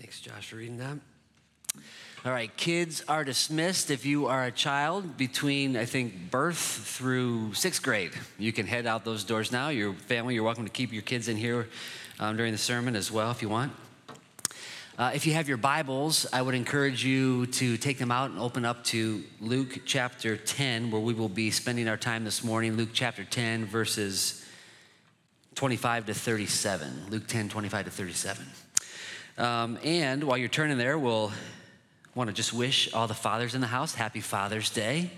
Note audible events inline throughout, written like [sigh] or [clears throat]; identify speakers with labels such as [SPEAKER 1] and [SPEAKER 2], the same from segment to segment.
[SPEAKER 1] Thanks, Josh, for reading that. All right, kids are dismissed. If you are a child between, I think, birth through sixth grade, you can head out those doors now. Your family, you're welcome to keep your kids in here um, during the sermon as well if you want. Uh, if you have your Bibles, I would encourage you to take them out and open up to Luke chapter 10, where we will be spending our time this morning. Luke chapter 10, verses 25 to 37. Luke 10, 25 to 37. Um, and while you're turning there, we'll want to just wish all the fathers in the house happy Father's Day.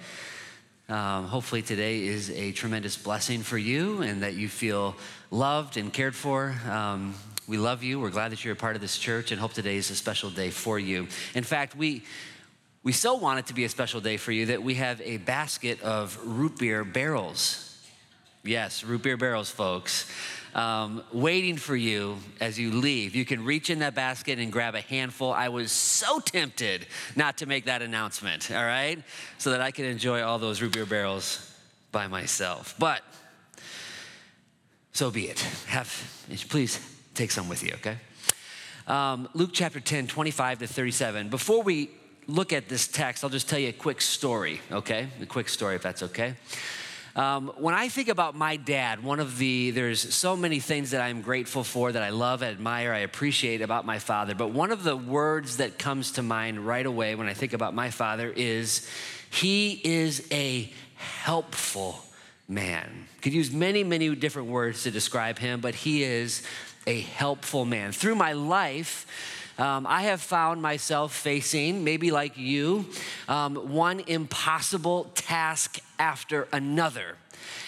[SPEAKER 1] Um, hopefully, today is a tremendous blessing for you and that you feel loved and cared for. Um, we love you. We're glad that you're a part of this church and hope today is a special day for you. In fact, we, we so want it to be a special day for you that we have a basket of root beer barrels. Yes, root beer barrels, folks um, waiting for you as you leave. You can reach in that basket and grab a handful. I was so tempted not to make that announcement, all right? So that I could enjoy all those root beer barrels by myself. But so be it. Have, please take some with you, okay? Um, Luke chapter 10, 25 to 37. Before we look at this text, I'll just tell you a quick story, okay? A quick story, if that's okay. Um, when I think about my dad, one of the, there's so many things that I'm grateful for, that I love, admire, I appreciate about my father. But one of the words that comes to mind right away when I think about my father is, he is a helpful man. Could use many, many different words to describe him, but he is a helpful man. Through my life, um, I have found myself facing, maybe like you, um, one impossible task after another.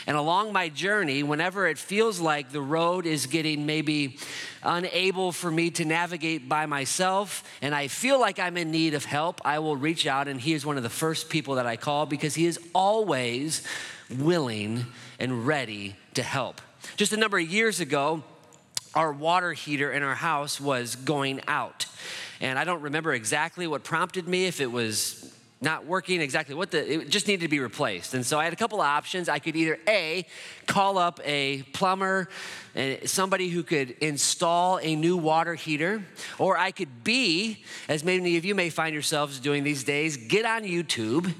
[SPEAKER 1] And along my journey, whenever it feels like the road is getting maybe unable for me to navigate by myself, and I feel like I'm in need of help, I will reach out, and he is one of the first people that I call because he is always willing and ready to help. Just a number of years ago, our water heater in our house was going out. And I don't remember exactly what prompted me, if it was not working exactly what the it just needed to be replaced and so i had a couple of options i could either a call up a plumber and somebody who could install a new water heater or i could b as many of you may find yourselves doing these days get on youtube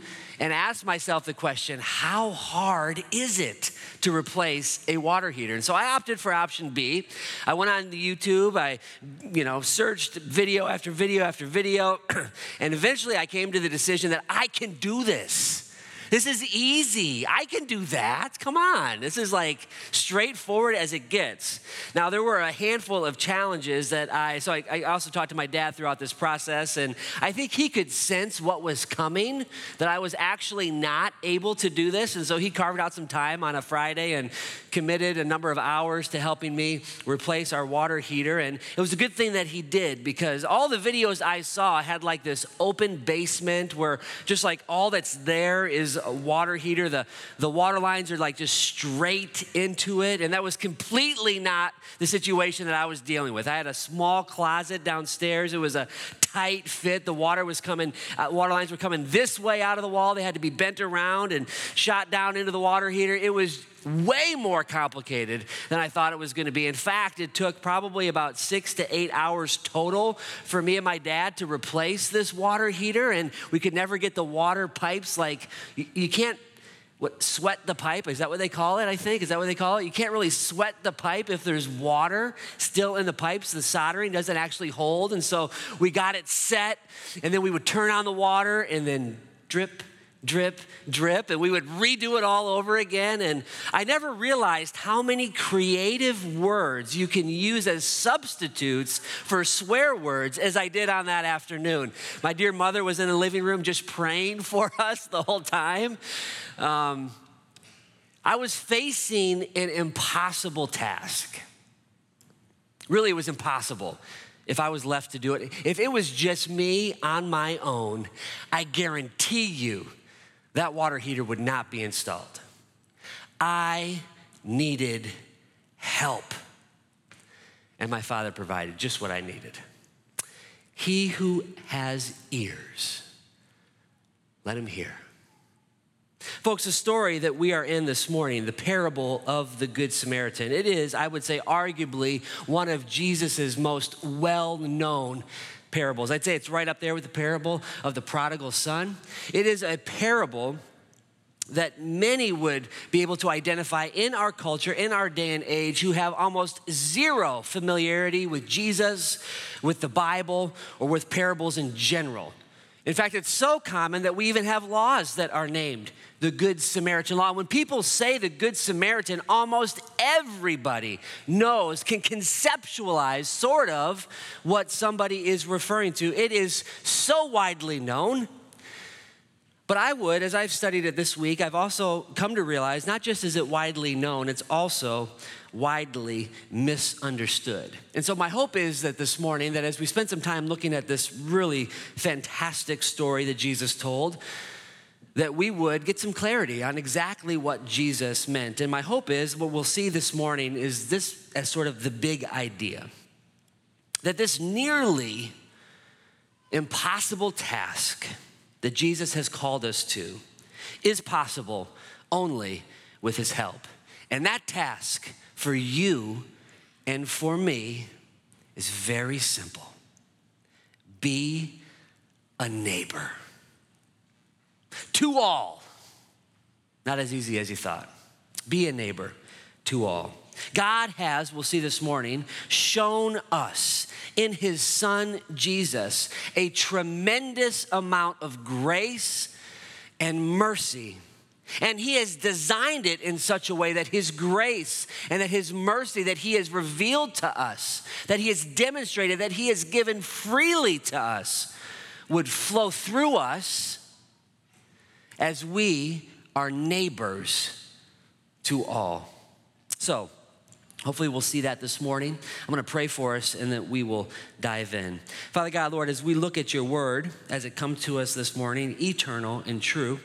[SPEAKER 1] and ask myself the question how hard is it to replace a water heater? And so I opted for option B. I went on YouTube, I you know, searched video after video after video, [clears throat] and eventually I came to the decision that I can do this. This is easy. I can do that. Come on. This is like straightforward as it gets. Now, there were a handful of challenges that I, so I, I, also talked to my dad throughout this process, and I think he could sense what was coming, that I was actually not able to do this. And so he carved out some time on a Friday and committed a number of hours to helping me replace our water heater. And it was a good thing that he did because all the videos I saw had like this open basement where just like all that's there is a water heater. The, the water lines are like just straight into it. And that was completely not the situation that I was dealing with. I had a small closet downstairs. It was a tight fit. The water was coming, uh, water lines were coming this way out of the wall. They had to be bent around and shot down into the water heater. It was way more complicated than I thought it was going to be. In fact, it took probably about six to eight hours total for me and my dad to replace this water heater, and we could never get the water pipes like you, you can't what sweat the pipe? Is that what they call it i think? Is that what they call it? You can't really sweat the pipe if there's water still in the pipes. The soldering doesn't actually hold. And so we got it set and then we would turn on the water and then drip drip, drip, and we would redo it all over again. And I never realized how many creative words you can use as substitutes for swear words as I did on that afternoon. My dear mother was in the living room just praying [laughs] for us the whole time. Um, I was facing an impossible task. Really, it was impossible if I was left to do it. If it was just me on my own, I guarantee you that water heater would not be installed. I needed help. And my father provided just what I needed. He who has ears, let him hear.
[SPEAKER 2] Folks, the story that we are in this morning, the parable of the Good Samaritan, it is, I would say, arguably one of Jesus' most well known parables. I'd say it's right up there with the parable of the prodigal son. It is a parable that many would be able to identify in our culture, in our day and age, who have almost zero familiarity with Jesus, with the Bible, or with parables in general. In fact, it's so common that we even have laws that are named the Good Samaritan law. When people say the Good Samaritan, almost everybody knows, can conceptualize sort of what somebody is referring to. It is so widely known but I would, as I've studied it this week, I've also come to realize not just is it widely known, it's also widely misunderstood. And so my hope is that this morning, that as we spend some time looking at this really fantastic story that Jesus told, that we would get some clarity on exactly what Jesus meant. And my hope is what we'll see this morning is this as sort of the big idea that this nearly impossible task that Jesus has called us to is possible only with his help. And that task for you and for me is very simple be a neighbor to all. Not as easy as you thought. Be a neighbor to all. God has, we'll see this morning, shown us in his son Jesus a tremendous amount of grace and mercy. And he has designed it in such a way that his grace and that his mercy that he has revealed to us, that he has demonstrated, that he has given freely to us, would flow through us as we are neighbors to all. So, Hopefully, we'll see that this morning. I'm going to pray for us and that we will dive in. Father God, Lord, as we look at your word, as it comes to us this morning, eternal and true,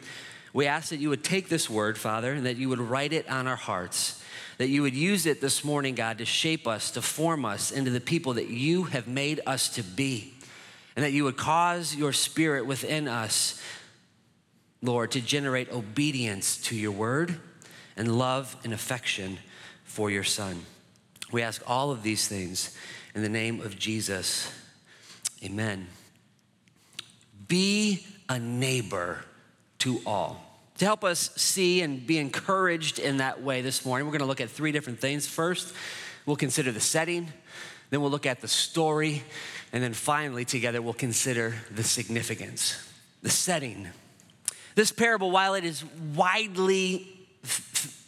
[SPEAKER 2] we ask that you would take this word, Father, and that you would write it on our hearts, that you would use it this morning, God, to shape us, to form us into the people that you have made us to be, and that you would cause your spirit within us, Lord, to generate obedience to your word and love and affection for your Son. We ask all of these things in the name of Jesus. Amen. Be a neighbor to all. To help us see and be encouraged in that way this morning, we're going to look at three different things. First, we'll consider the setting, then we'll look at the story, and then finally, together, we'll consider the significance. The setting. This parable, while it is widely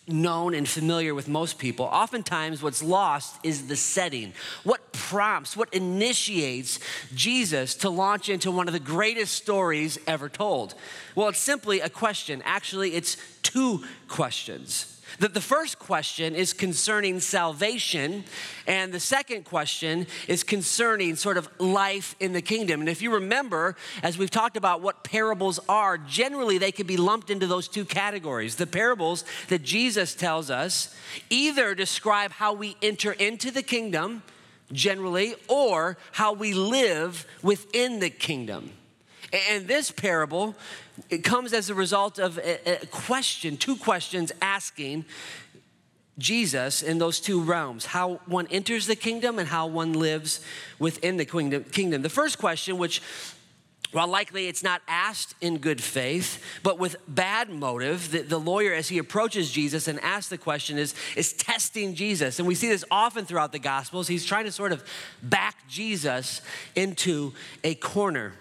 [SPEAKER 2] known and familiar with most people. Oftentimes, what's lost is the setting. What prompts, what initiates Jesus to launch into one of the greatest stories ever told? Well, it's simply a question. Actually, it's two questions. The, the first question is concerning salvation, and the second question is concerning sort of life in the kingdom. And if you remember, as we've talked about what parables are, generally they can be lumped into those two categories. The parables that Jesus tells us either describe how we enter into the kingdom, generally, or how we live within the kingdom. And this parable, it comes as a result of a, question, two questions asking Jesus in those two realms how one enters the kingdom and how one lives within the kingdom. The first question, which while likely it's not asked in good faith, but with bad motive, the, the, lawyer, as he approaches Jesus and asks the question, is, is testing Jesus. And we see this often throughout the Gospels. He's trying to sort of back Jesus into a corner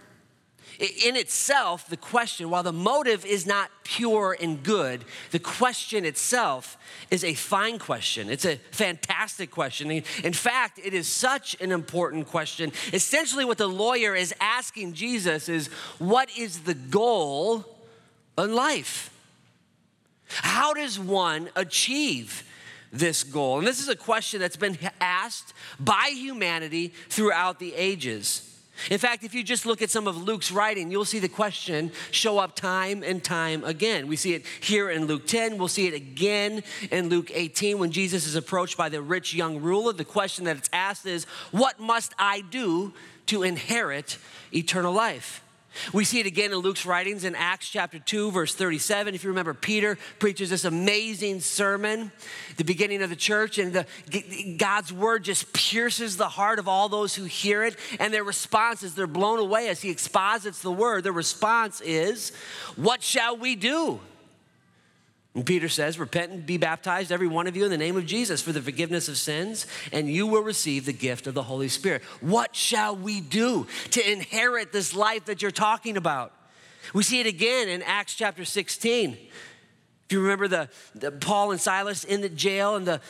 [SPEAKER 2] in itself, the question, while the motive is not pure and good, the question itself is a fine question. It's a fantastic question. In fact, it is such an important question. Essentially, what the lawyer is asking Jesus is what is the goal in life? How does one achieve this goal? And this is a question that's been asked by humanity throughout the ages. In fact, if you just look at some of Luke's writing, you'll see the question show up time and time again. We see it here in Luke 10. We'll see it again in Luke 18 when Jesus is approached by the rich young ruler. The question that it's asked is, What must I do to inherit eternal life? We see it again in Luke's writings in Acts chapter 2, verse 37. If you remember, Peter preaches this amazing sermon the beginning of the church, and the, God's word just pierces the heart of all those who hear it. And their response is they're blown away as he exposits the word. Their response is, What shall we do? And Peter says, Repent and be baptized, every one of you, in the name of Jesus for the forgiveness of sins, and you will receive the gift of the Holy Spirit. What shall we do to inherit this life that you're talking about? We see it again in Acts chapter 16. If you remember the, the, Paul and Silas in the jail and the,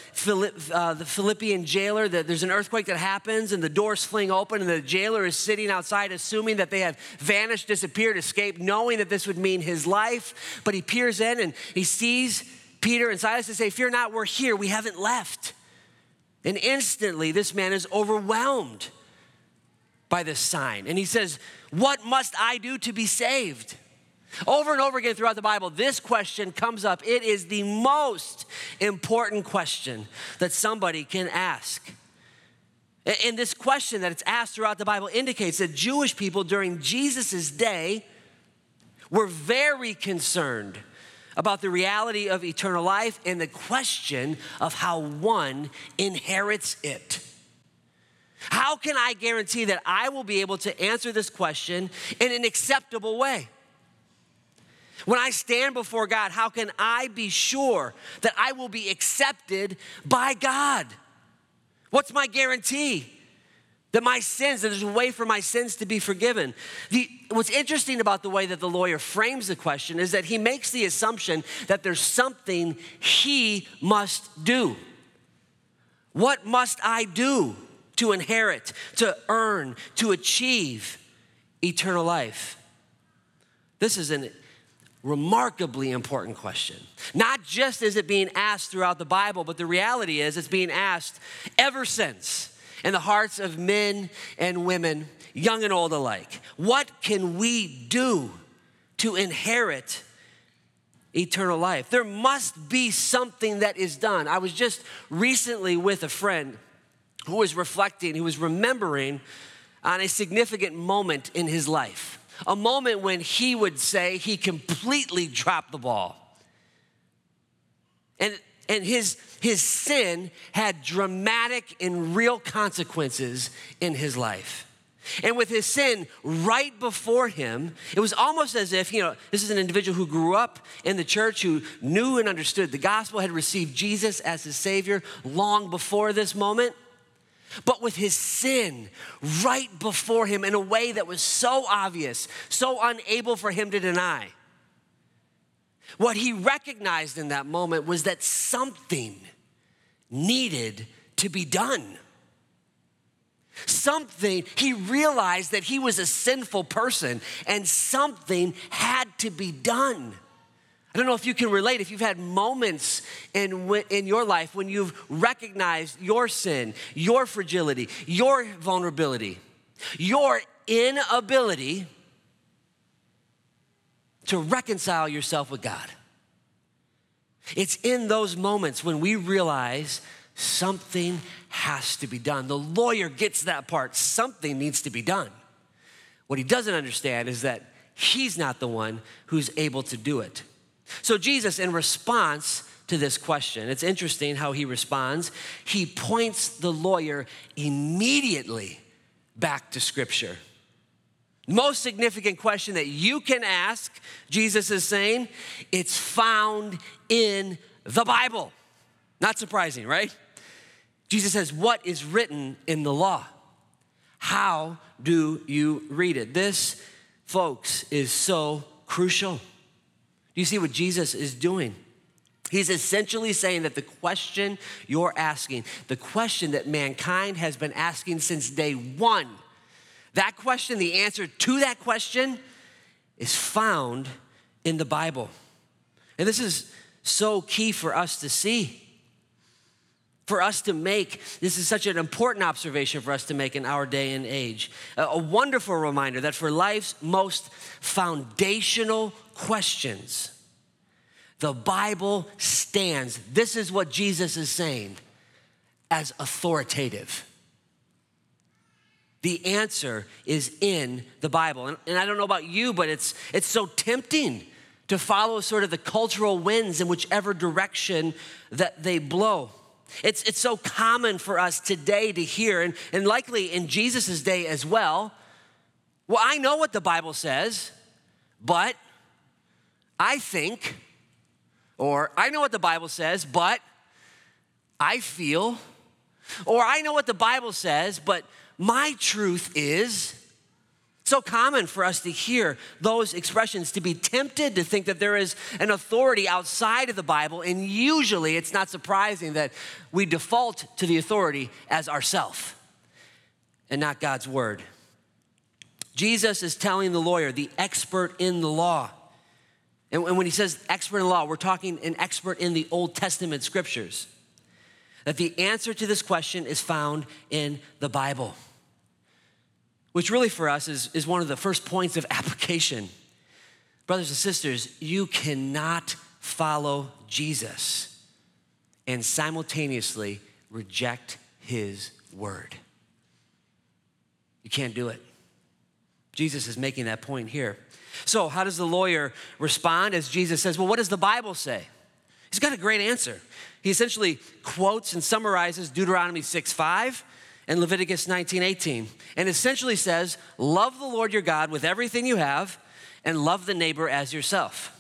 [SPEAKER 2] uh, the Philippian jailer, that there's an earthquake that happens and the doors fling open and the jailer is sitting outside, assuming that they have vanished, disappeared, escaped, knowing that this would mean his life. But he peers in and he sees Peter and Silas and say, "Fear not, we're here. We haven't left." And instantly, this man is overwhelmed by this sign, and he says, "What must I do to be saved?" Over and over again throughout the Bible, this question comes up. It is the most important question that somebody can ask. And this question that it's asked throughout the Bible indicates that Jewish people during Jesus' day were very concerned about the reality of eternal life and the question of how one inherits it. How can I guarantee that I will be able to answer this question in an acceptable way? When I stand before God, how can I be sure that I will be accepted by God? What's my guarantee? That my sins, that there's a way for my sins to be forgiven. The, what's interesting about the way that the lawyer frames the question is that he makes the assumption that there's something he must do. What must I do to inherit, to earn, to achieve eternal life? This is an remarkably important question. Not just is it being asked throughout the Bible, but the reality is it's being asked ever since in the hearts of men and women, young and old alike. What can we do to inherit eternal life? There must be something that is done. I was just recently with a friend who was reflecting, who was remembering on a significant moment in his life a moment when he would say he completely dropped the ball. And, and his, his sin had dramatic and real consequences in his life. And with his sin right before him, it was almost as if, you know, this is an individual who grew up in the church, who knew and understood the gospel, had received Jesus as his Savior long before this moment but with his sin right before him in a way that was so obvious, so unable for him to deny. What he recognized in that moment was that something needed to be done. Something, he realized that he was a sinful person and something had to be done. I don't know if you can relate, if you've had moments in, in your life when you've recognized your sin, your fragility, your vulnerability, your inability to reconcile yourself with God. It's in those moments when we realize something has to be done. The lawyer gets that part. Something needs to be done. What he doesn't understand is that he's not the one who's able to do it. So, Jesus, in response to this question, it's interesting how he responds. He points the lawyer immediately back to Scripture. Most significant question that you can ask, Jesus is saying, it's found in the Bible. Not surprising, right? Jesus says, What is written in the law? How do you read it? This, folks, is so crucial. Do you see what Jesus is doing? He's essentially saying that the question you're asking, the question that mankind has been asking since day one, that question, the answer to that question is found in the Bible. And this is so key for us to see, for us to make. This is such an important observation for us to make in our day and age. A, wonderful reminder that for life's most foundational questions. The Bible stands, this is what Jesus is saying, as authoritative. The answer is in the Bible. And, and I don't know about you, but it's, it's so tempting to follow sort of the cultural winds in whichever direction that they blow. It's, it's so common for us today to hear, and, and likely in Jesus' day as well. Well, I know what the Bible says, but I think, or I know what the Bible says, but I feel, or I know what the Bible says, but my truth is. So common for us to hear those expressions, to be tempted to think that there is an authority outside of the Bible, and usually it's not surprising that we default to the authority as ourself and not God's word. Jesus is telling the lawyer, the expert in the law, and when he says expert in law, we're talking an expert in the Old Testament scriptures, that the answer to this question is found in the Bible which really for us is, is one of the first points of [laughs] application. Brothers and sisters, you cannot follow Jesus and simultaneously reject his word. You can't do it. Jesus is making that point here. So, how does the lawyer respond as Jesus says, Well, what does the Bible say? He's got a great answer. He essentially quotes and summarizes Deuteronomy 6 5 and Leviticus 19 18, and essentially says, Love the Lord your God with everything you have, and love the neighbor as yourself.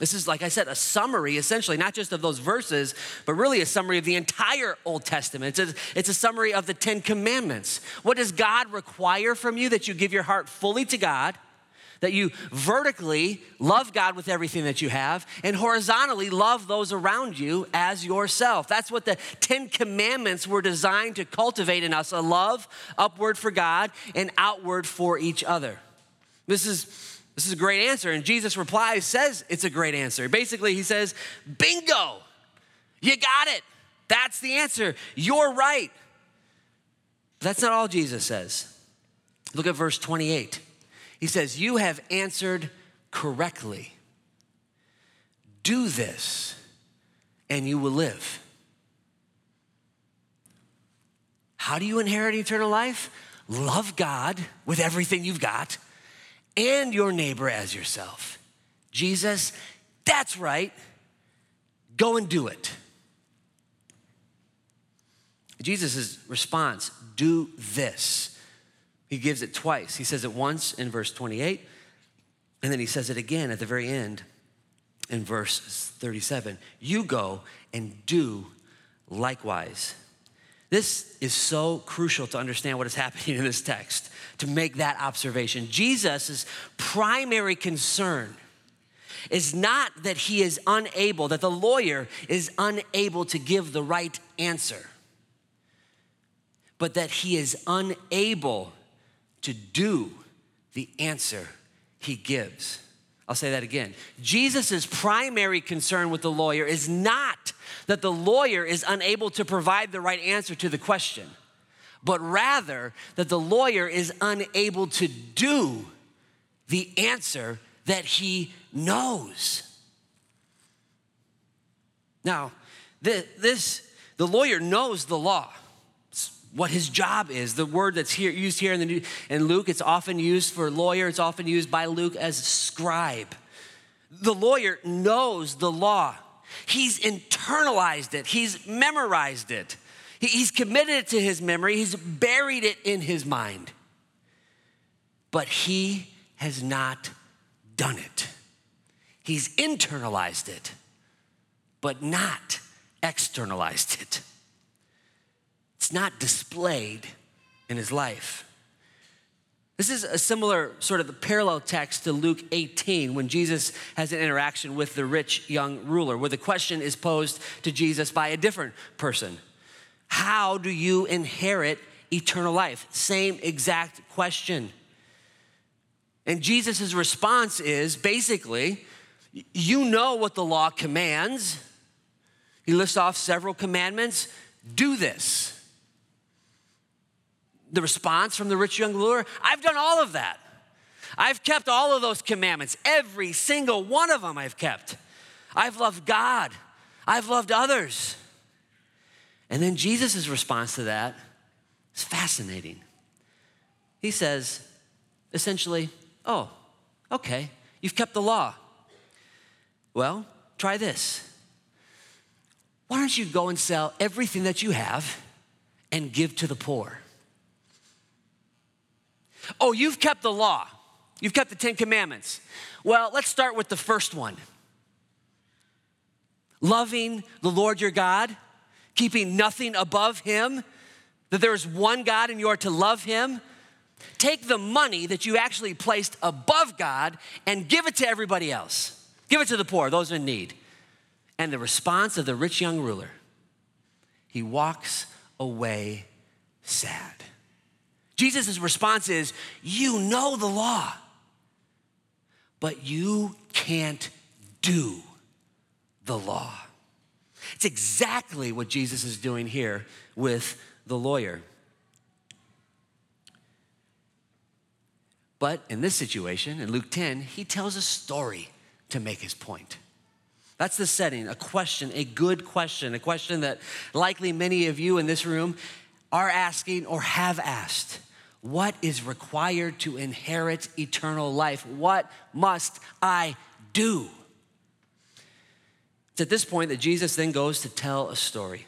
[SPEAKER 2] This is, like I said, a summary, essentially, not just of those verses, but really a summary of the entire Old Testament. It's a, it's a, summary of the Ten Commandments. What does God require from you? That you give your heart fully to God, that you vertically love God with everything that you have, and horizontally love those around you as yourself. That's what the Ten Commandments were designed to cultivate in us a love upward for God and outward for each other. This is, this is a great answer. And Jesus' replies says it's a great answer. Basically, he says, Bingo, you got it. That's the answer. You're right. That's not all Jesus says. Look at verse 28. He says, You have answered correctly. Do this, and you will live. How do you inherit eternal life? Love God with everything you've got and your neighbor as yourself. Jesus, that's right. Go and do it. Jesus' response do this he gives it twice. He says it once in verse 28, and then he says it again at the very end in verse 37. You go and do likewise. This is so crucial to understand what is happening in this text, to make that observation. Jesus' primary concern is not that he is unable, that the lawyer is unable to give the right answer, but that he is unable to do the answer he gives. I'll say that again. Jesus' primary concern with the lawyer is not that the lawyer is unable to provide the right answer to the question, but rather that the lawyer is unable to do the answer that he knows. Now, this, the lawyer knows the law what his job is. The word that's here used here in, the in Luke, it's often used for lawyer, it's often used by Luke as scribe. The lawyer knows the law. He's internalized it, he's memorized it. He's committed it to his memory, he's buried it in his mind. But he has not done it. He's internalized it, but not externalized it. It's not displayed in his life. This is a similar sort of parallel text to Luke 18 when Jesus has an interaction with the rich young ruler, where the question is posed to Jesus by a different person How do you inherit eternal life? Same exact question. And Jesus' response is basically, You know what the law commands. He lists off several commandments. Do this the response from the rich young ruler? I've done all of that. I've kept all of those commandments. Every single one of them I've kept. I've loved God. I've loved others. And then Jesus' response to that is fascinating. he says essentially, Oh, okay, you've kept the law. Well, try this. Why don't you go and sell everything that you have and give to the poor? Oh, you've kept the law. You've kept the Ten Commandments. Well, let's start with the first one loving the Lord your God, keeping nothing above him, that there's one God and you are to love him. Take the money that you actually placed above God and give it to everybody else. Give it to the poor, those in need. And the response of the rich young ruler, he walks away sad. Jesus' response is, You know the law, but you can't do the law. It's exactly what Jesus is doing here with the lawyer. But in this situation, in Luke 10, he tells a story to make his point. That's the setting, a question, a good question, a question that likely many of you in this room are asking or have asked. What is required to inherit eternal life? What must I do? It's at this point that Jesus then goes to tell a story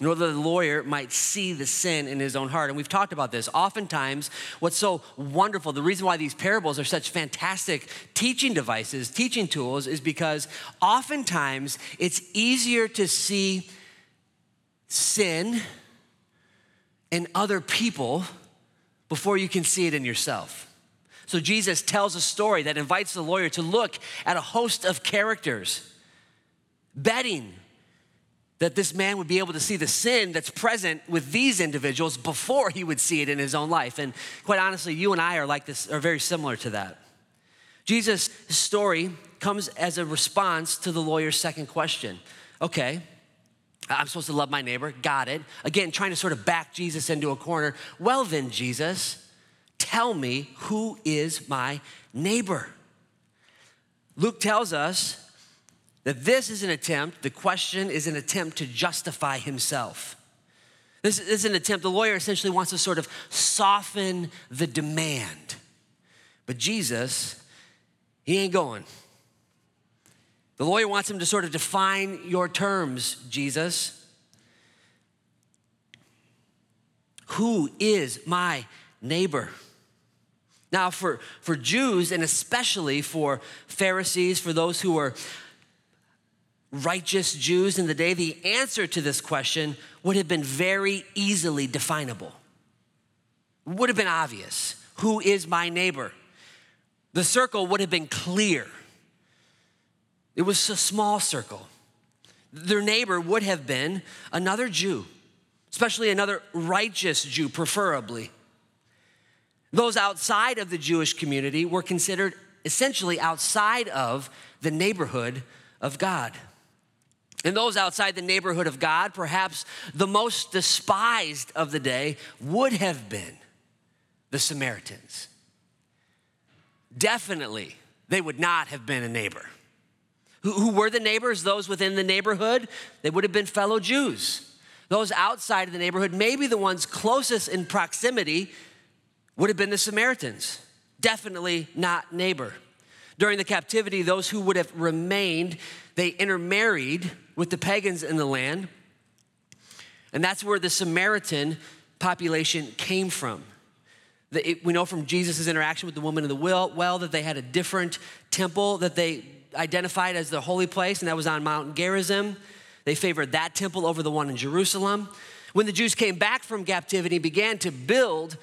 [SPEAKER 2] in order that the lawyer might see the sin in his own heart. And we've talked about this. Oftentimes, what's so wonderful, the reason why these parables are such fantastic teaching devices, teaching tools, is because oftentimes it's easier to see sin in other people before you can see it in yourself. So Jesus tells a story that invites the lawyer to look at a host of characters, betting that this man would be able to see the sin that's present with these individuals before he would see it in his own life. And quite honestly, you and I are like this, are very similar to that. Jesus' story comes as a response to the lawyer's second question. Okay, I'm supposed to love my neighbor, got it. Again, trying to sort of back Jesus into a corner. Well, then, Jesus, tell me who is my neighbor? Luke tells us that this is an attempt, the question is an attempt to justify himself. This is an attempt, the lawyer essentially wants to sort of soften the demand. But Jesus, he ain't going. The lawyer wants him to sort of define your terms, Jesus. Who is my neighbor? Now, for, for Jews, and especially for Pharisees, for those who were righteous Jews in the day, the answer to this question would have been very easily definable. Would have been obvious. Who is my neighbor? The circle would have been clear. It was a small circle. Their neighbor would have been another Jew, especially another righteous Jew, preferably. Those outside of the Jewish community were considered essentially outside of the neighborhood of God. And those outside the neighborhood of God, perhaps the most despised of the day, would have been the Samaritans. Definitely, they would not have been a neighbor. Who, who were the neighbors? Those within the neighborhood? They would have been fellow Jews. Those outside of the neighborhood, maybe the ones closest in proximity, would have been the Samaritans. Definitely not neighbor. During the captivity, those who would have remained, they intermarried with the pagans in the land. And that's where the Samaritan population came from. The, it, we know from Jesus' interaction with the woman in the well, well that they had a different temple that they identified as the holy place, and that was on Mount Gerizim. They favored that temple over the one in Jerusalem. When the Jews came back from captivity, began to build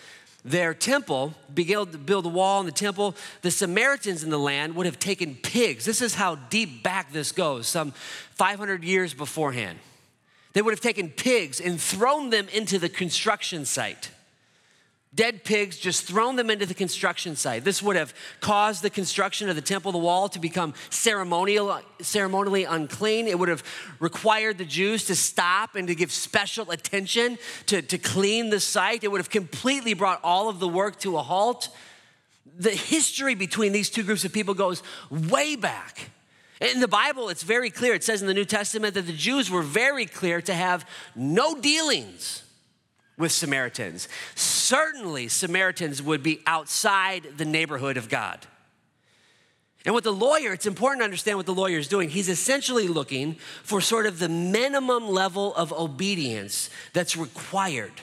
[SPEAKER 2] their temple, began to build a wall in the temple, the Samaritans in the land would have taken pigs. This is how deep back this goes, some 500 years beforehand. They would have taken pigs and thrown them into the construction site. Dead pigs, just thrown them into the construction site. This would have caused the construction of the temple, of the wall, to become ceremonial, ceremonially unclean. It would have required the Jews to stop and to give special attention to, to clean the site. It would have completely brought all of the work to a halt. The history between these two groups of people goes way back. In the Bible, it's very clear. It says in the New Testament that the Jews were very clear to have no dealings with Samaritans. Certainly, Samaritans would be outside the neighborhood of God. And with the lawyer, it's important to understand what the lawyer is doing. He's essentially looking for sort of the minimum level of obedience that's required.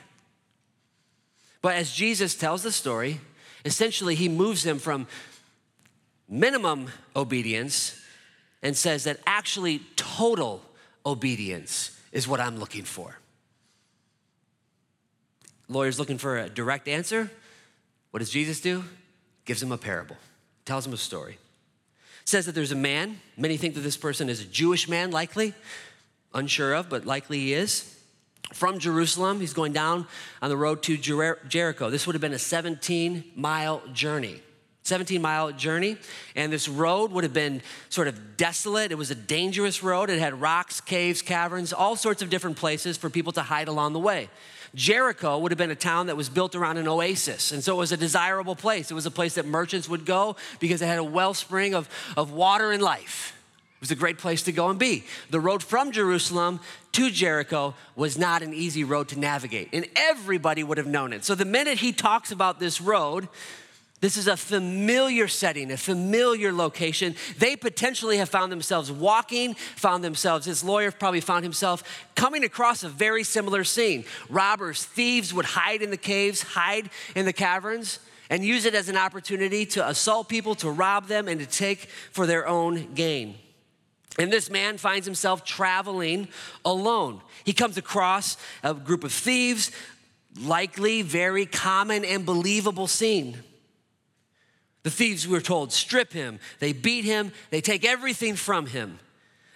[SPEAKER 2] But as Jesus tells the story, essentially he moves them from minimum obedience and says that actually total obedience is what I'm looking for. Lawyer's looking for a direct answer. What does Jesus do? Gives him a parable, tells him a story. Says that there's a man. Many think that this person is a Jewish man, likely. Unsure of, but likely he is. From Jerusalem, he's going down on the road to Jer- Jericho. This would have been a 17 mile journey. 17 mile journey, and this road would have been sort of desolate. It was a dangerous road. It had rocks, caves, caverns, all sorts of different places for people to hide along the way. Jericho would have been a town that was built around an oasis. And so it was a desirable place. It was a place that merchants would go because it had a wellspring of, of water and life. It was a great place to go and be. The road from Jerusalem to Jericho was not an easy road to navigate, and everybody would have known it. So the minute he talks about this road, this is a familiar setting, a familiar location. They potentially have found themselves walking, found themselves, this lawyer probably found himself coming across a very similar scene. Robbers, thieves would hide in the caves, hide in the caverns, and use it as an opportunity to assault people, to rob them, and to take for their own gain. And this man finds himself traveling alone. He comes across a group of thieves, likely very common and believable scene. The thieves, we are told, strip him, they beat him, they take everything from him.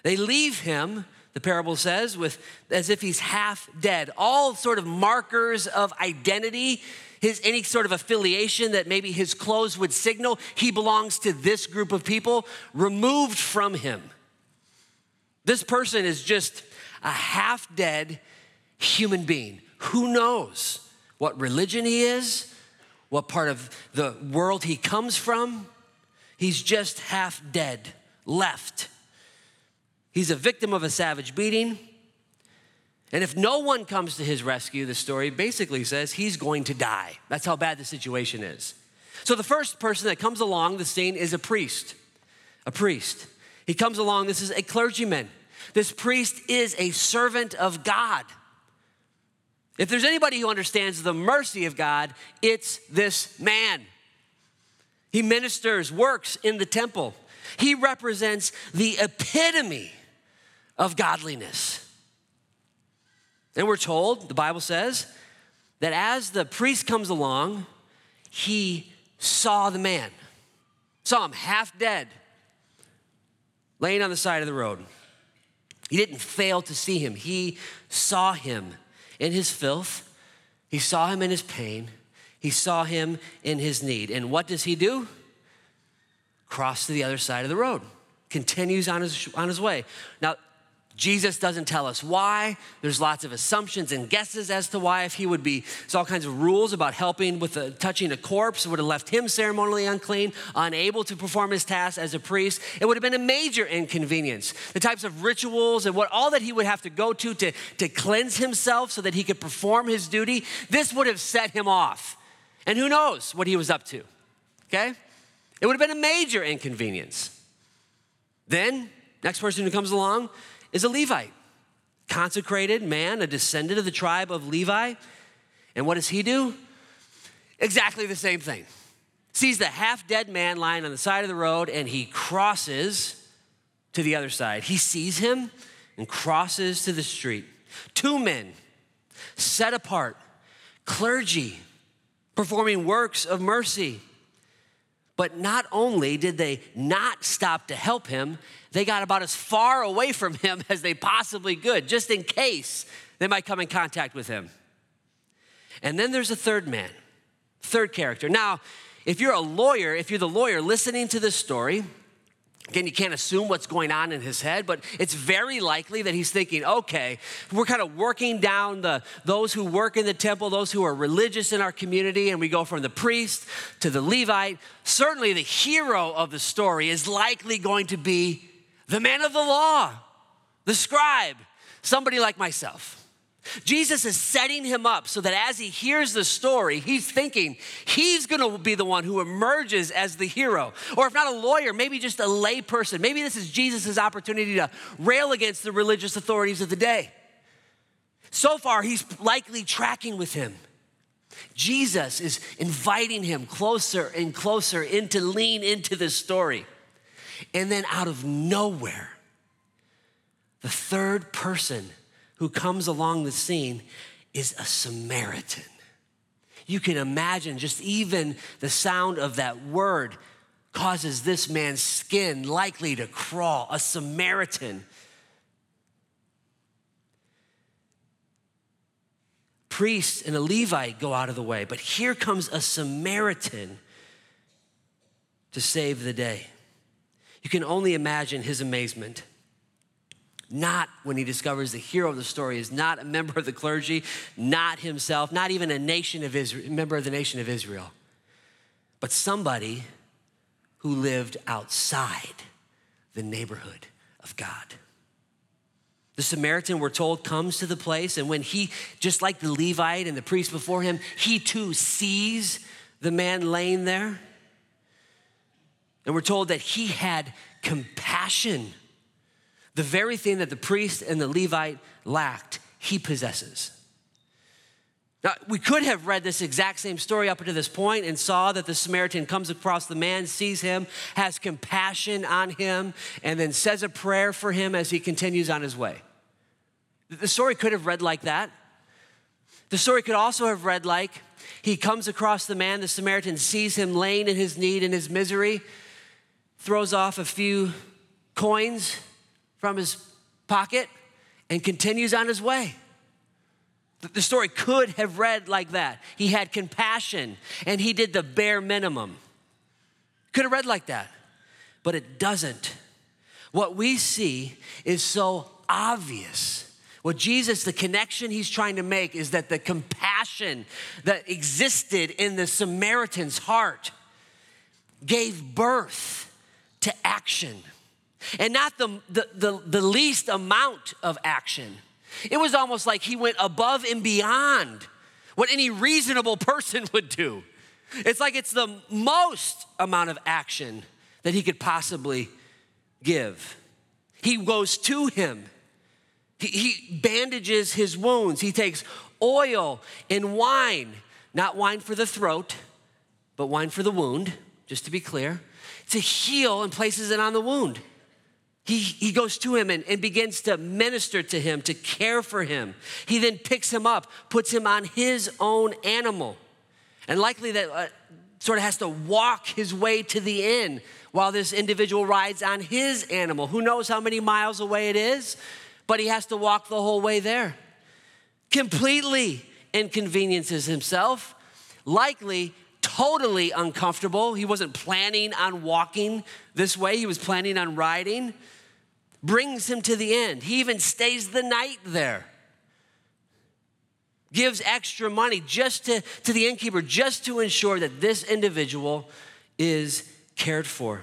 [SPEAKER 2] They leave him, the parable says, with as if he's half dead. All sort of markers of identity, his any sort of affiliation that maybe his clothes would signal he belongs to this group of people, removed from him. This person is just a half dead human being. Who knows what religion he is? What part of the world he comes from. He's just half dead, left. He's a victim of a savage beating. And if no one comes to his rescue, the story basically says he's going to die. That's how bad the situation is. So the first person that comes along the scene is a priest. A priest. He comes along, this is a clergyman. This priest is a servant of God. If there's anybody who understands the mercy of God, it's this man. He ministers, works in the temple. He represents the epitome of godliness. And we're told, the Bible says, that as the priest comes along, he saw the man, saw him half dead, laying on the side of the road. He didn't fail to see him, he saw him in his filth, he saw him in his pain, he saw him in his need. And what does he do? Cross to the other side of the road, continues on his, on his way. Now, Jesus doesn't tell us why. There's lots of assumptions and guesses as to why. If he would be, there's all kinds of rules about helping with touching a corpse. It would have left him ceremonially unclean, unable to perform his task as a priest. It would have been a major inconvenience. The types of rituals and what all that he would have to go to to, to cleanse himself so that he could perform his duty, this would have set him off. And who knows what he was up to, okay? It would have been a major inconvenience. Then, next person who comes along, is a Levite, consecrated man, a descendant of the tribe of Levi. And what does he do? Exactly the same thing. Sees the half dead man lying on the side of the road and he crosses to the other side. He sees him and crosses to the street. Two men set apart, clergy, performing works of mercy. But not only did they not stop to help him, they got about as far away from [laughs] him as they possibly could, just in case they might come in contact with him. And then there's a third man, third character. Now, if you're a lawyer, if you're the lawyer listening to this story, Again, you can't assume what's going on in his head, but it's very likely that he's thinking, okay, we're kind of working down the those who work in the temple, those who are religious in our community, and we go from the priest to the Levite. Certainly the hero of the story is likely going to be the man of the law, the scribe, somebody like myself. Jesus is setting him up so that as he hears the story, he's thinking he's gonna be the one who emerges as the hero. Or if not a lawyer, maybe just a layperson. Maybe this is Jesus' opportunity to rail against the religious authorities of the day. So far, he's likely tracking with him. Jesus is inviting him closer and closer into lean into this story. And then out of nowhere, the third person who comes along the scene is a Samaritan. You can imagine just even the sound of that word causes this man's skin likely to crawl. A Samaritan. Priests and a Levite go out of the way, but here comes a Samaritan to save the day. You can only imagine his amazement not when he discovers the hero of the story is not a member of the clergy, not himself, not even a nation of Israel, member of the nation of Israel, but somebody who lived outside the neighborhood of God. The Samaritan, we're told, comes to the place, and when he, just like the Levite and the priest before him, he too sees the man laying there. And we're told that he had compassion the very thing that the priest and the Levite lacked, he possesses. Now, we could have read this exact same story up to this point and saw that the Samaritan comes across the man, sees him, has compassion on him, and then says a prayer for him as he continues on his way. The story could have read like that. The story could also have read like he comes across the man, the Samaritan sees him laying in his need and his misery, throws off a few coins, from his pocket and continues on his way. The story could have read like that. He had compassion and he did the bare minimum. Could have read like that, but it doesn't. What we see is so obvious. What Jesus, the connection he's trying to make is that the compassion that existed in the Samaritan's heart gave birth to action and not the, the, the, the least amount of action. It was almost like he went above and beyond what any reasonable [laughs] person would do. It's like it's the most amount of action that he could possibly give. He goes to him, he, he bandages his wounds, he takes oil and wine, not wine for the throat, but wine for the wound, just to be clear, to heal and places it on the wound. He, he goes to him and, and begins to minister to him, to care for him. He then picks him up, puts him on his own animal, and likely that uh, sort of has to walk his way to the inn while this individual rides on his animal. Who knows how many miles away it is, but he has to walk the whole way there. Completely inconveniences himself, likely totally uncomfortable. He wasn't planning on walking this way, he was planning on riding brings him to the end. He even stays the night there. Gives extra money just to, to the innkeeper, just to ensure that this individual is cared for.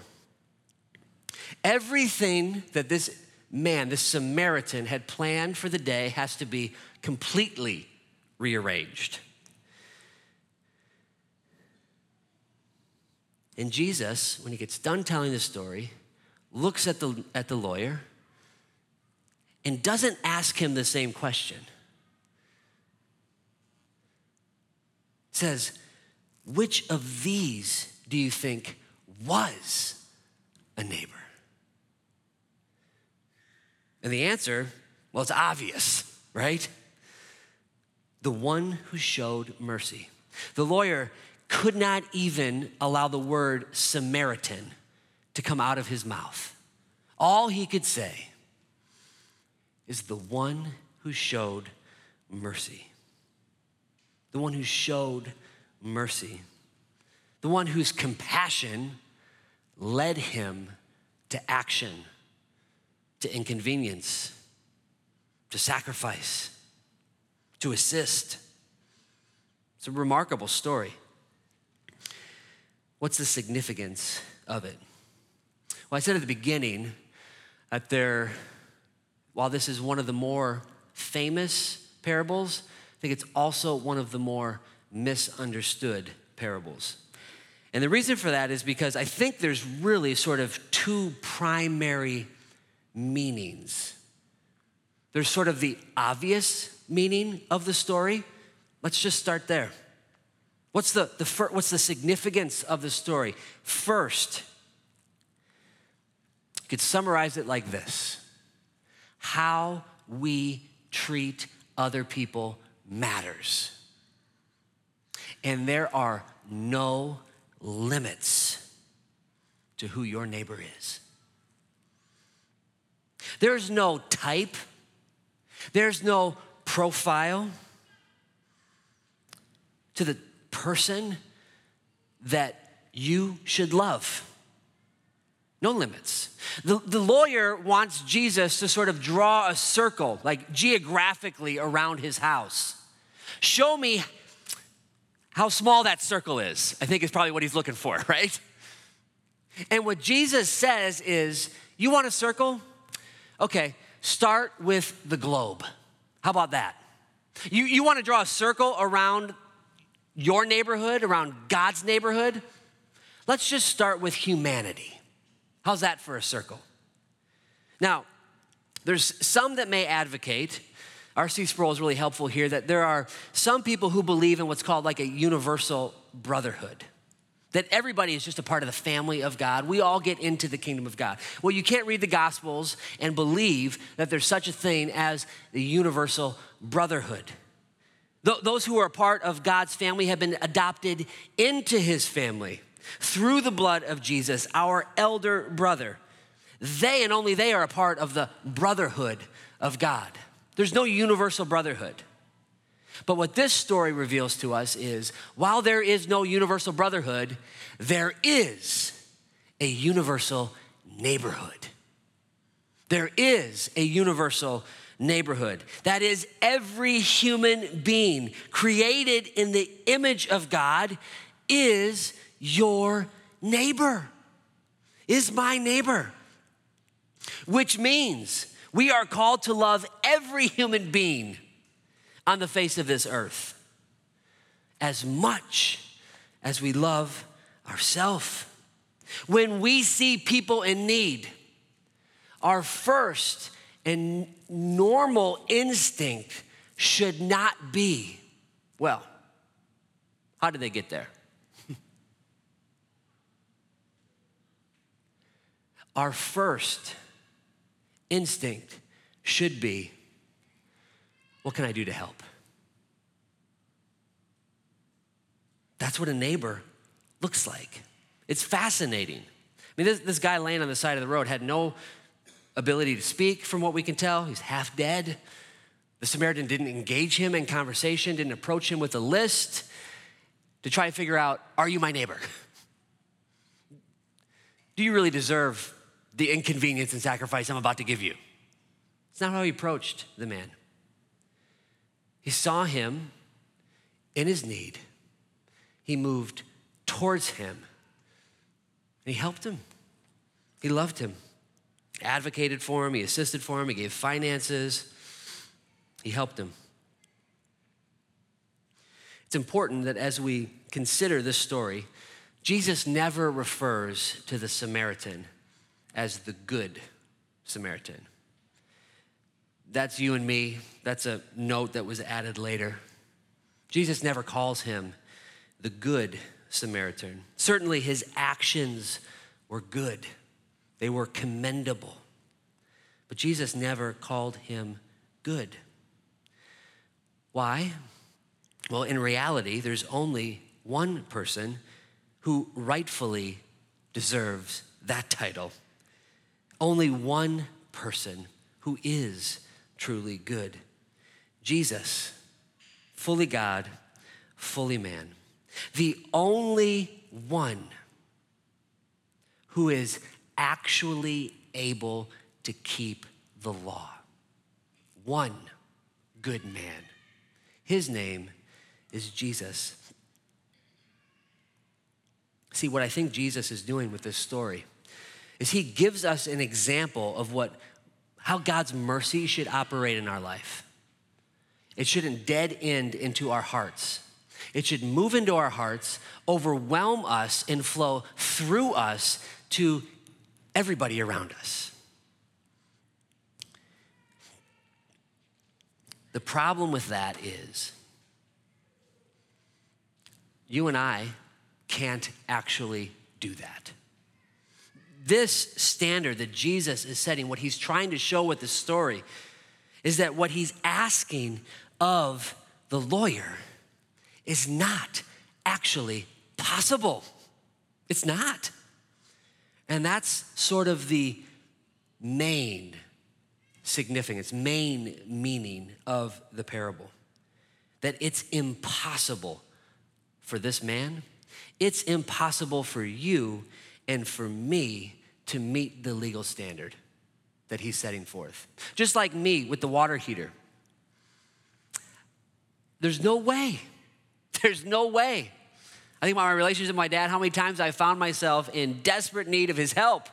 [SPEAKER 2] Everything that this man, this Samaritan, had planned for the day has to be completely rearranged. And Jesus, when he gets done telling the story, looks at the, at the lawyer and doesn't ask him the same question. Says, which of these do you think was a neighbor? And the answer, well, it's obvious, right? The one who showed mercy. The lawyer could not even allow the word Samaritan to come out of his mouth. All he could say is the one who showed mercy. The one who showed mercy. The one whose compassion led him to action, to inconvenience, to sacrifice, to assist. It's a remarkable story. What's the significance of it? Well, I said at the beginning that there, while this is one of the more famous parables, I think it's also one of the more misunderstood parables. And the reason for that is because I think there's really sort of two primary meanings. There's sort of the obvious meaning of the story. Let's just start there. What's the, the fir- what's the significance of the story? First, you could summarize it like this How we treat other people matters. And there are no limits to who your neighbor is. There's no type, there's no profile to the person that you should love. No limits. The, the lawyer wants Jesus to sort of draw a circle, like geographically around his house. Show me how small that circle is, I think is probably what he's looking for, [laughs] right? And what Jesus says is, You want a circle? Okay, start with the globe. How about that? You, you want to draw a circle around your neighborhood, around God's neighborhood? Let's just start with humanity. How's that for a circle? Now, there's some that may advocate R.C. Sproul is really helpful here that there are some people who believe in what's called like a universal brotherhood. That everybody is just a part of the family of God. We all get into the kingdom of God. Well, you can't read the Gospels and believe that there's such a thing as the universal brotherhood. Those who are a part of God's family have been adopted into his family through the blood of Jesus, our elder brother. They and only they are a part of the brotherhood of God. There's no universal brotherhood. But what this story reveals to us is while there is no universal brotherhood, there is a universal neighborhood. There is a universal neighborhood. That is, every human being created in the image of God is your neighbor, is my neighbor. Which means we are called to love every human being on the face of this earth as much as we love ourselves. When we see people in need, our first and normal instinct should not be, well, how did they get there? Our first instinct should be what can I do to help? That's what a neighbor looks like. It's fascinating. I mean, this, this guy laying on the side of the road had no ability to speak, from what we can tell. He's half dead. The Samaritan didn't engage him in conversation, didn't approach him with a list to try and figure out, are you my neighbor? [laughs] Do you really deserve the inconvenience and sacrifice I'm about to give you. It's not how he approached the man. He saw him in his need, he moved towards him, and he helped him. He loved him, advocated for him, he assisted for him, he gave finances, he helped him. It's important that as we consider this story, Jesus never refers to the Samaritan as the Good Samaritan. That's you and me. That's a note that was added later. Jesus never calls him the Good Samaritan. Certainly, his actions were good, they were commendable. But Jesus never called him good. Why? Well, in reality, there's only one person who rightfully deserves that title only one person who is truly good Jesus, fully God, fully man. The only one who is actually able to keep the law. One good man. His name is Jesus. See, what I think Jesus is doing with this story is he gives us an example of what how God's mercy should operate in our life. It shouldn't dead end into our hearts. It should move into our hearts, overwhelm us, and flow through us to everybody around us. The problem with that is you and I can't actually do that. This standard that Jesus is setting, what he's trying to show with the story, is that what he's asking of the lawyer is not actually possible. It's not. And that's sort of the main significance, main meaning of the parable. That it's impossible for this man, it's impossible for you and for me to meet the legal standard that he's setting forth. Just like me with the water heater. There's no way. [laughs] There's no way. I think about my relationship with my dad, how many times I found myself in desperate need of his help.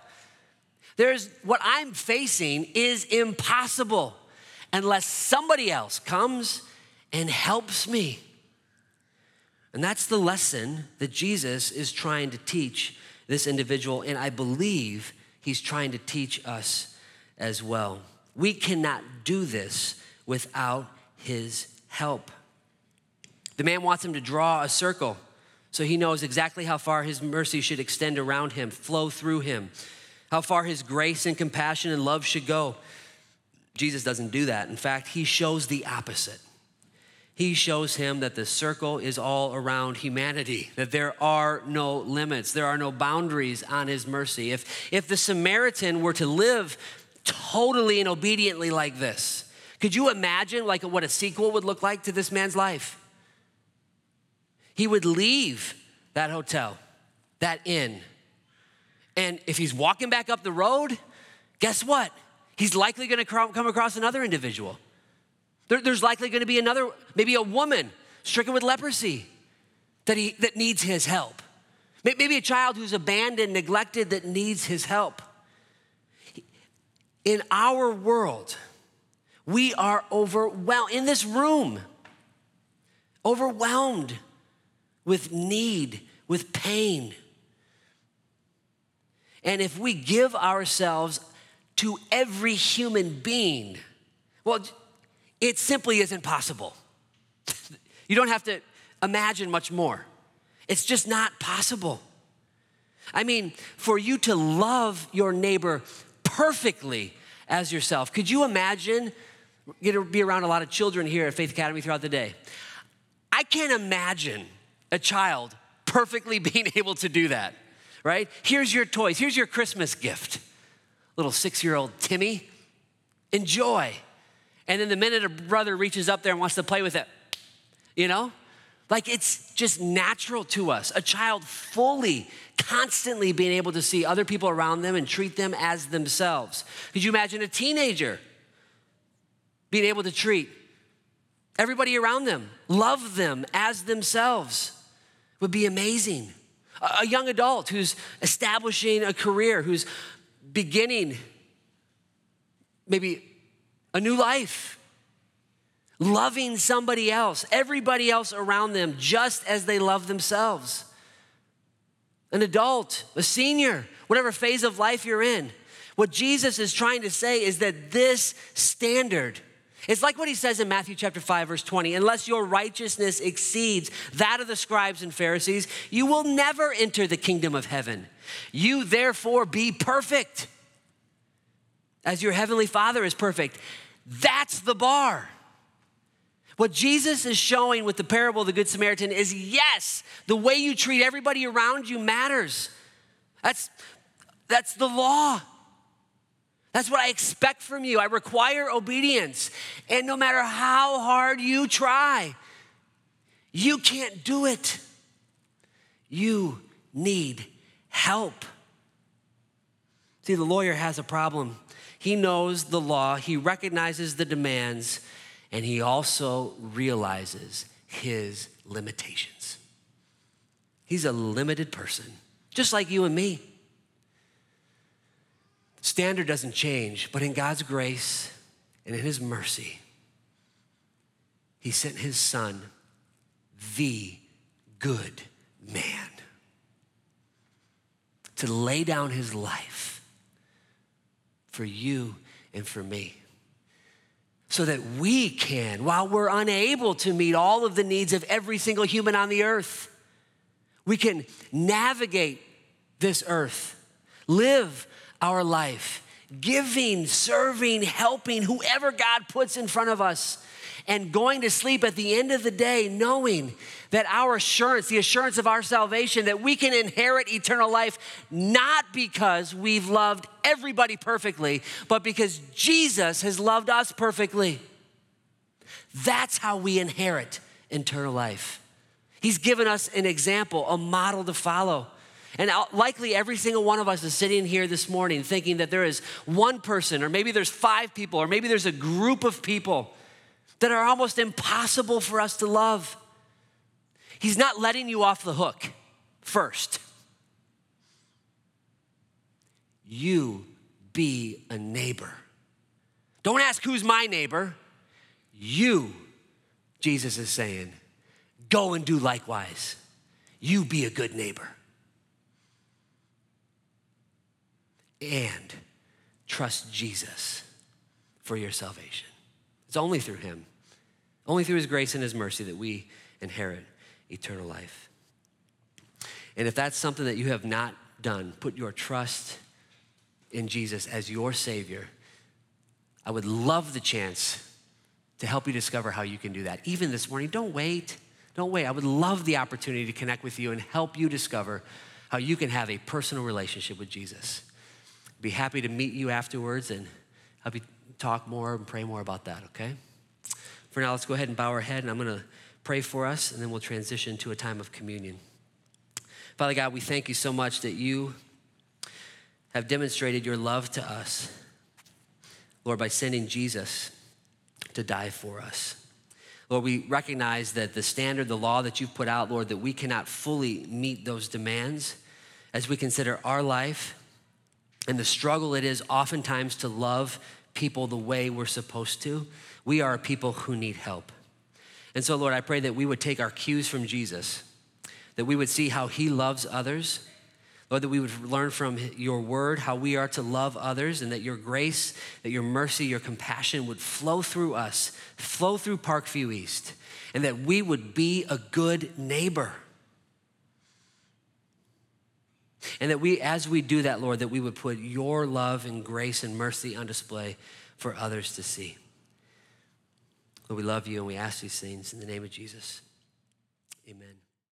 [SPEAKER 2] There's what I'm facing is impossible unless somebody else comes and helps me. And that's the lesson that Jesus is trying to teach this individual, and I believe he's trying to teach us as well. We cannot do this without his help. The man wants him to draw a circle so he knows exactly how far his mercy should extend around him, flow through him, how far his grace and compassion and love should go. Jesus doesn't do that. In fact, he shows the opposite he shows him that the circle is all around humanity, that there are no limits, there are no boundaries on his mercy. If, if the Samaritan were to live totally and obediently like this, could you imagine like what a sequel would look like to this man's life? He would leave that hotel, that inn, and if he's walking back up the road, guess what? He's likely gonna come across another individual there, there's likely going to be another, maybe a woman stricken with leprosy that, he, that needs his help. Maybe a child who's abandoned, neglected, that needs his help. In our world, we are overwhelmed, in this room, overwhelmed with need, with pain. And if we give ourselves to every human being, well, it simply isn't possible. [laughs] you don't have to imagine much more. It's just not possible. I mean, for you to love your neighbor perfectly as yourself, could you imagine? Get to be around a lot of children here at Faith Academy throughout the day. I can't imagine a child perfectly [laughs] being able to do that, right? Here's your toys, here's your Christmas gift. Little six year old Timmy, enjoy. And then the minute a brother reaches up there and wants to play with it, you know? Like it's just natural to us. A child fully, constantly being able to see other people around them and treat them as themselves. Could you imagine a teenager being able to treat everybody around them, love them as themselves? Would be amazing. A young adult who's establishing a career, who's beginning maybe a new life, loving somebody else, everybody else around them, just as they love themselves. An adult, a senior, whatever phase of life you're in. What Jesus is trying to say is that this standard, it's like what he says in Matthew chapter 5 verse 20, unless your righteousness exceeds that of the scribes and Pharisees, you will never enter the kingdom of heaven. You therefore be perfect as your heavenly Father is perfect. That's the bar. What Jesus is showing with the parable of the Good Samaritan is yes, the way you treat everybody around you matters. That's, that's the law. That's what I expect from you. I require obedience. And no matter how hard you try, you can't do it. You need help. See, the lawyer has a problem. He knows the law, he recognizes the demands, and he also realizes his limitations. He's a limited person, just like you and me. Standard doesn't change, but in God's grace and in his mercy, He sent his son, the good man, to lay down his life for you and for me. So that we can, while we're unable to meet all of the needs of every single human on the earth, we can navigate this earth, live our life, giving, serving, helping whoever God puts in front of us, and going to sleep at the end of the day knowing that our assurance, the assurance of our salvation, that we can inherit eternal life not because we've loved everybody perfectly, but because Jesus has loved us perfectly. That's how we inherit eternal life. He's given us an example, a model to follow. And likely every single one of us is sitting here this morning thinking that there is one person, or maybe there's five people, or maybe there's a group of people that are almost impossible for us to love. He's not letting you off the hook first. You be a neighbor. Don't ask who's my neighbor. You, Jesus is saying, Go and do likewise. You be a good neighbor. And trust Jesus for your salvation. It's only through Him, only through His grace and His mercy that we inherit eternal life. And if that's something that you have not done, put your trust in Jesus as your Savior. I would love the chance to help you discover how you can do that. Even this morning, don't wait. Don't wait. I would love the opportunity to connect with you and help you discover how you can have a personal relationship with Jesus. Be happy to meet you afterwards and help you talk more and pray more about that, okay? For now, let's go ahead and bow our head, and I'm going to pray for us, and then we'll transition to a time of communion. Father God, we thank you so much that you have demonstrated your love to us, Lord, by sending Jesus to die for us. Lord, we recognize that the standard, the law that you've put out, Lord, that we cannot fully meet those demands as we consider our life and the struggle it is oftentimes to love people the way we're supposed to. We are people who need help. And so, Lord, I pray that we would take our cues from Jesus, that we would see how he loves others Lord, that we would learn from your word how we are to love others and that your grace, that your mercy, your compassion would flow through us, flow through Parkview East, and that we would be a good neighbor. And that we, as we do that, Lord, that we would put your love and grace and mercy on display for others to see. Lord, we love you and we ask these things in the name of Jesus. Amen.